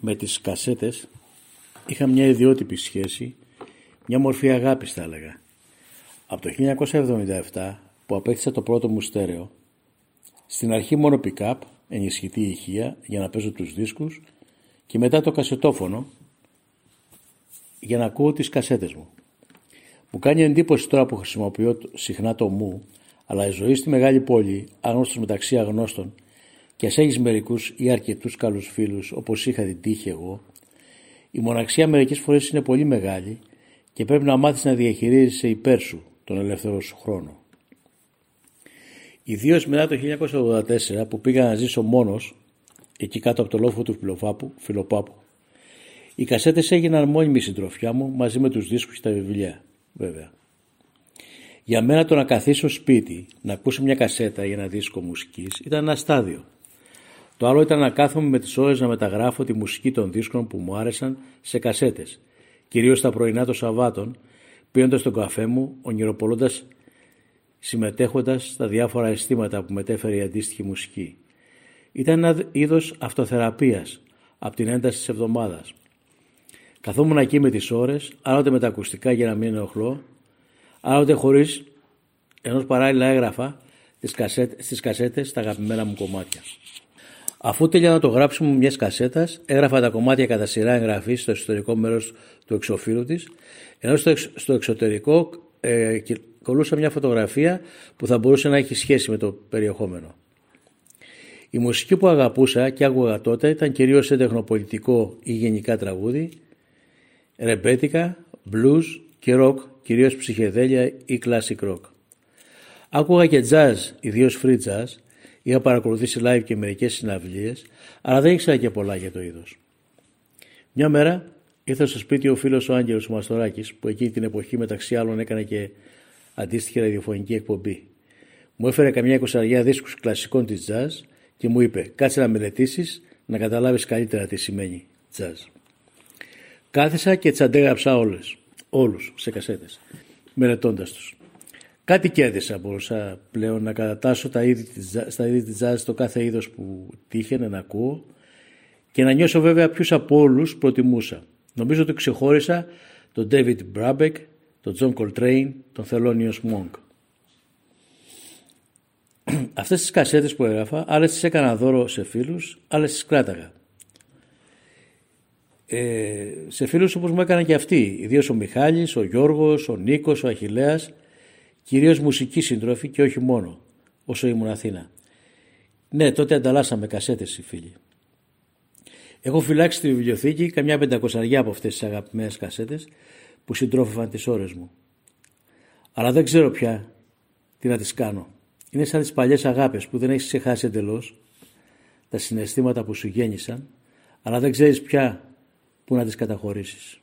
με τις κασέτες είχα μια ιδιότυπη σχέση, μια μορφή αγάπης θα έλεγα. Από το 1977 που απέκτησα το πρώτο μου στέρεο, στην αρχή μόνο pick-up, ενισχυτή ηχεία για να παίζω τους δίσκους και μετά το κασετόφωνο για να ακούω τις κασέτες μου. Μου κάνει εντύπωση τώρα που χρησιμοποιώ συχνά το μου, αλλά η ζωή στη μεγάλη πόλη, άγνωστος μεταξύ αγνώστων, και ας έχεις μερικούς ή αρκετούς καλούς φίλους όπως είχα την τύχη εγώ, η μοναξία μερικές φορές είναι πολύ μεγάλη και πρέπει να μάθεις να διαχειρίζεσαι υπέρ σου τον ελεύθερο σου χρόνο. Ιδίως μετά το 1984 που πήγα να ζήσω μόνος εκεί κάτω από το λόφο του Φιλοπάπου, οι κασέτες έγιναν μόνιμη συντροφιά μου μαζί με τους δίσκους και τα βιβλία, βέβαια. Για μένα το να καθίσω σπίτι, να ακούσω μια κασέτα ή ένα δίσκο μουσικής ήταν ένα στάδιο. Το άλλο ήταν να κάθομαι με τις ώρες να μεταγράφω τη μουσική των δίσκων που μου άρεσαν σε κασέτες, κυρίως τα πρωινά των Σαββάτων, πίνοντας τον καφέ μου, ονειροπολώντας συμμετέχοντας στα διάφορα αισθήματα που μετέφερε η αντίστοιχη μουσική. Ήταν ένα είδος αυτοθεραπείας από την ένταση της εβδομάδας. Καθόμουν εκεί με τις ώρες, άλλοτε με τα ακουστικά για να μην ενοχλώ, άλλοτε χωρίς, ενώ παράλληλα έγραφα τις κασέτες, στις κασέτες τα αγαπημένα μου κομμάτια. Αφού τελειώνα το γράψιμο μιας κασέτας, έγραφα τα κομμάτια κατά σειρά εγγραφής στο εσωτερικό μέρος του εξοφύλου της, ενώ στο, εξωτερικό ε, κολούσα μια φωτογραφία που θα μπορούσε να έχει σχέση με το περιεχόμενο. Η μουσική που αγαπούσα και άκουγα τότε ήταν κυρίως σε τεχνοπολιτικό ή γενικά τραγούδι, ρεμπέτικα, blues και rock, κυρίως ψυχεδέλεια ή classic rock. Άκουγα και jazz, ιδίως free jazz, Είχα παρακολουθήσει live και μερικές συναυλίες, αλλά δεν ήξερα και πολλά για το είδος. Μια μέρα ήρθε στο σπίτι ο φίλος ο Άγγελος Μαστοράκης, που εκείνη την εποχή μεταξύ άλλων έκανε και αντίστοιχη ραδιοφωνική εκπομπή. Μου έφερε καμιά εικοσαριά δίσκους κλασικών της jazz και μου είπε «Κάτσε να μελετήσεις να καταλάβεις καλύτερα τι σημαίνει jazz». Κάθισα και τι αντέγραψα όλες, όλους σε κασέτες, μελετώντας τους. Κάτι κέρδισα, μπορούσα πλέον να κατατάσσω τα είδη, στα είδη της jazz το κάθε είδος που τύχαινε να ακούω και να νιώσω βέβαια ποιους από όλους προτιμούσα. Νομίζω ότι ξεχώρισα τον David Brabeck, τον John Coltrane, τον Thelonious Monk. Αυτές τις κασέτες που έγραφα, άλλες τις έκανα δώρο σε φίλους, άλλες τις κράταγα. Ε, σε φίλους όπως μου έκαναν και αυτοί, ιδίως ο Μιχάλης, ο Γιώργος, ο Νίκος, ο Αχιλέας, κυρίως μουσική συντρόφη και όχι μόνο, όσο ήμουν Αθήνα. Ναι, τότε ανταλλάσσαμε κασέτες οι φίλοι. Έχω φυλάξει στη βιβλιοθήκη καμιά πεντακοσαριά από αυτές τις αγαπημένες κασέτες που συντρόφευαν τις ώρες μου. Αλλά δεν ξέρω πια τι να τις κάνω. Είναι σαν τις παλιές αγάπες που δεν έχεις ξεχάσει εντελώς τα συναισθήματα που σου γέννησαν, αλλά δεν ξέρεις πια που να τις καταχωρήσεις.